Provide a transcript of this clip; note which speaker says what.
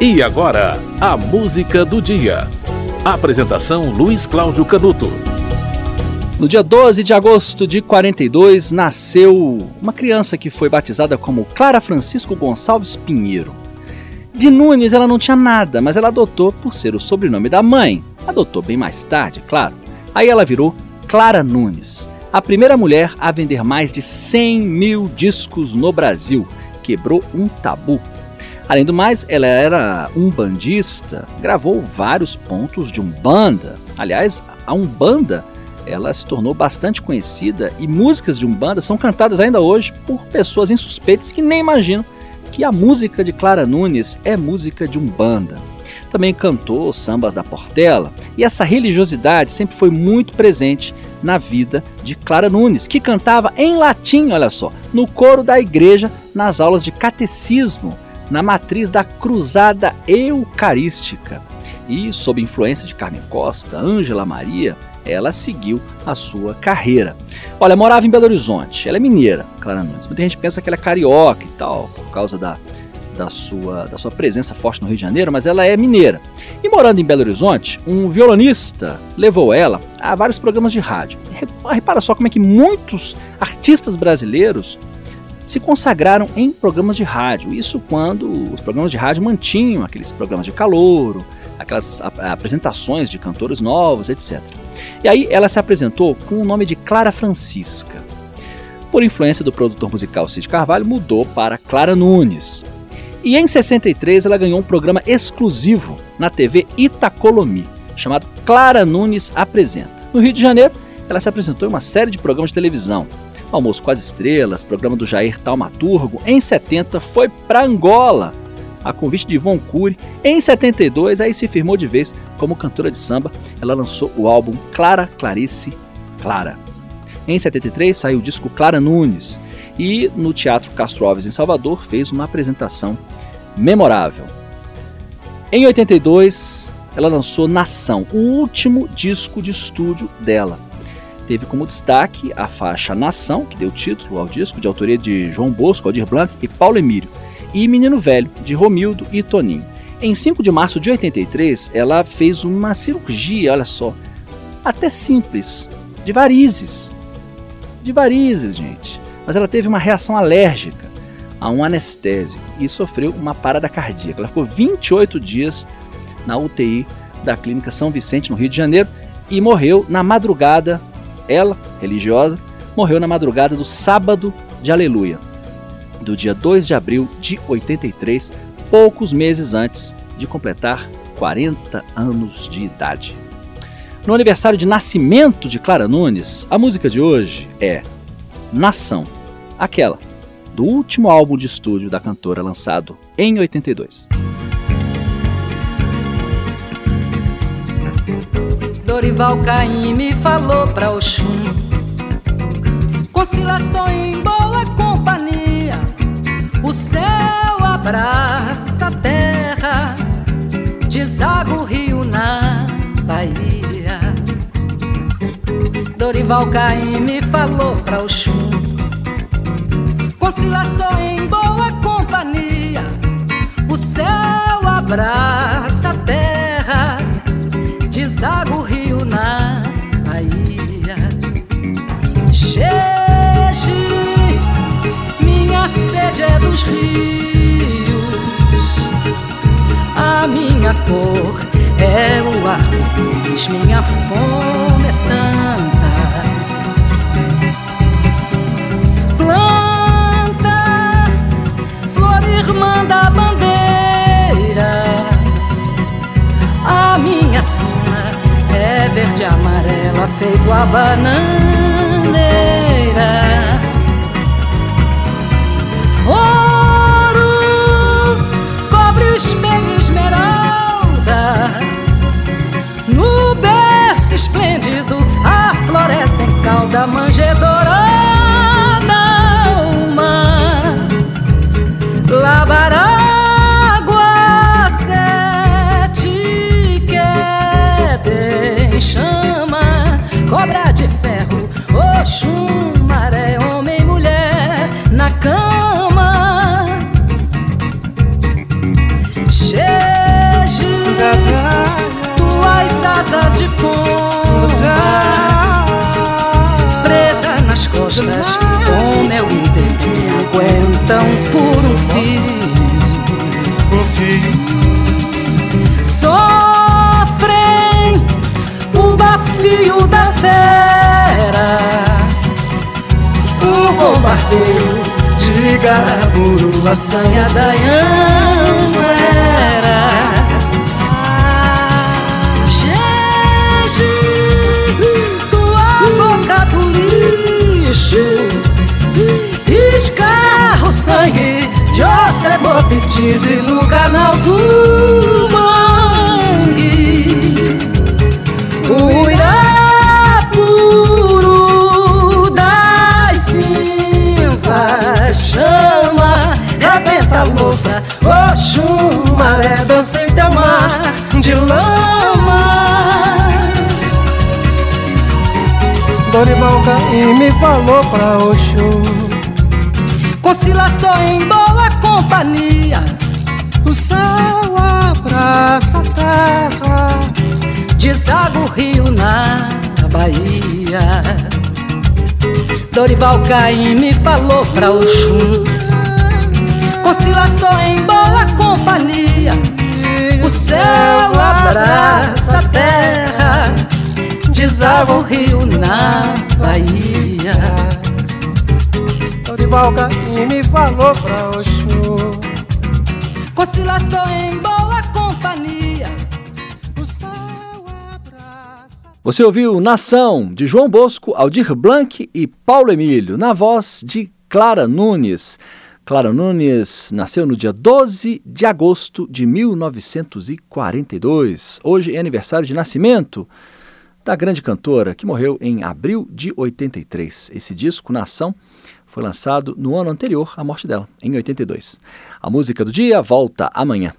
Speaker 1: E agora, a música do dia. Apresentação Luiz Cláudio Canuto.
Speaker 2: No dia 12 de agosto de 42, nasceu uma criança que foi batizada como Clara Francisco Gonçalves Pinheiro. De Nunes ela não tinha nada, mas ela adotou por ser o sobrenome da mãe. Adotou bem mais tarde, claro. Aí ela virou Clara Nunes, a primeira mulher a vender mais de 100 mil discos no Brasil. Quebrou um tabu. Além do mais, ela era um bandista, gravou vários pontos de umbanda. Aliás, a umbanda ela se tornou bastante conhecida e músicas de umbanda são cantadas ainda hoje por pessoas insuspeitas que nem imaginam que a música de Clara Nunes é música de umbanda. Também cantou sambas da Portela e essa religiosidade sempre foi muito presente na vida de Clara Nunes, que cantava em latim, olha só, no coro da igreja nas aulas de catecismo na matriz da Cruzada Eucarística. E, sob influência de Carmen Costa, Ângela Maria, ela seguiu a sua carreira. Olha, morava em Belo Horizonte, ela é mineira, Clara Nunes. Muita gente pensa que ela é carioca e tal, por causa da, da, sua, da sua presença forte no Rio de Janeiro, mas ela é mineira. E morando em Belo Horizonte, um violonista levou ela a vários programas de rádio. Repara só como é que muitos artistas brasileiros se consagraram em programas de rádio. Isso quando os programas de rádio mantinham aqueles programas de calouro, aquelas apresentações de cantores novos, etc. E aí ela se apresentou com o nome de Clara Francisca. Por influência do produtor musical Cid Carvalho, mudou para Clara Nunes. E em 63 ela ganhou um programa exclusivo na TV Itacolomi, chamado Clara Nunes Apresenta. No Rio de Janeiro, ela se apresentou em uma série de programas de televisão, Almoço com as Estrelas, programa do Jair Taumaturgo, em 70 foi para Angola, a convite de Von Cury. Em 72, aí se firmou de vez como cantora de samba. Ela lançou o álbum Clara Clarice Clara. Em 73 saiu o disco Clara Nunes e no Teatro Castro Alves em Salvador fez uma apresentação memorável. Em 82, ela lançou Nação, o último disco de estúdio dela teve como destaque a faixa Nação, que deu título ao disco, de autoria de João Bosco, Aldir Blanc e Paulo Emílio, e Menino Velho, de Romildo e Toninho. Em 5 de março de 83, ela fez uma cirurgia, olha só, até simples, de varizes. De varizes, gente. Mas ela teve uma reação alérgica a um anestésico e sofreu uma parada cardíaca. Ela ficou 28 dias na UTI da Clínica São Vicente, no Rio de Janeiro, e morreu na madrugada ela, religiosa, morreu na madrugada do sábado de Aleluia, do dia 2 de abril de 83, poucos meses antes de completar 40 anos de idade. No aniversário de nascimento de Clara Nunes, a música de hoje é Nação, aquela do último álbum de estúdio da cantora lançado em 82.
Speaker 3: Dorival Caim me falou pra Oxum. Estou em boa companhia. O céu abraça a terra. Deságua o rio na Bahia. Dorival Caim me falou pra Oxum. Estou em boa companhia. O céu abraça rios. A minha cor é o arco-íris, minha fome é tanta. Planta, flor irmã da bandeira. A minha sina é verde amarela, feito a bananeira. Tuas asas de pomba presa nas costas com mel e dente aguentam por um fio
Speaker 4: um fio
Speaker 3: sofrem o bafio da vera o bombardeio de Garaburu a sanha da Anguera lixo. Escarra o sangue de outra hemoptise no
Speaker 4: Dorival e me falou pra Oxum
Speaker 3: Concilas tô em boa companhia.
Speaker 4: O céu abraça a terra.
Speaker 3: Deságua o rio na Bahia. Dorival Caim me falou pra Oxum Concilas tô em boa companhia. O céu abraça a terra Deságua o rio na Bahia.
Speaker 4: Dorival e me falou pra Oxum?
Speaker 3: Concilas tô em boa companhia.
Speaker 4: O céu abraça
Speaker 2: Você ouviu Nação, de João Bosco, Aldir Blanc e Paulo Emílio, na voz de Clara Nunes. Clara Nunes nasceu no dia 12 de agosto de 1942. Hoje é aniversário de nascimento da grande cantora que morreu em abril de 83. Esse disco, Nação, foi lançado no ano anterior à morte dela, em 82. A música do dia volta amanhã.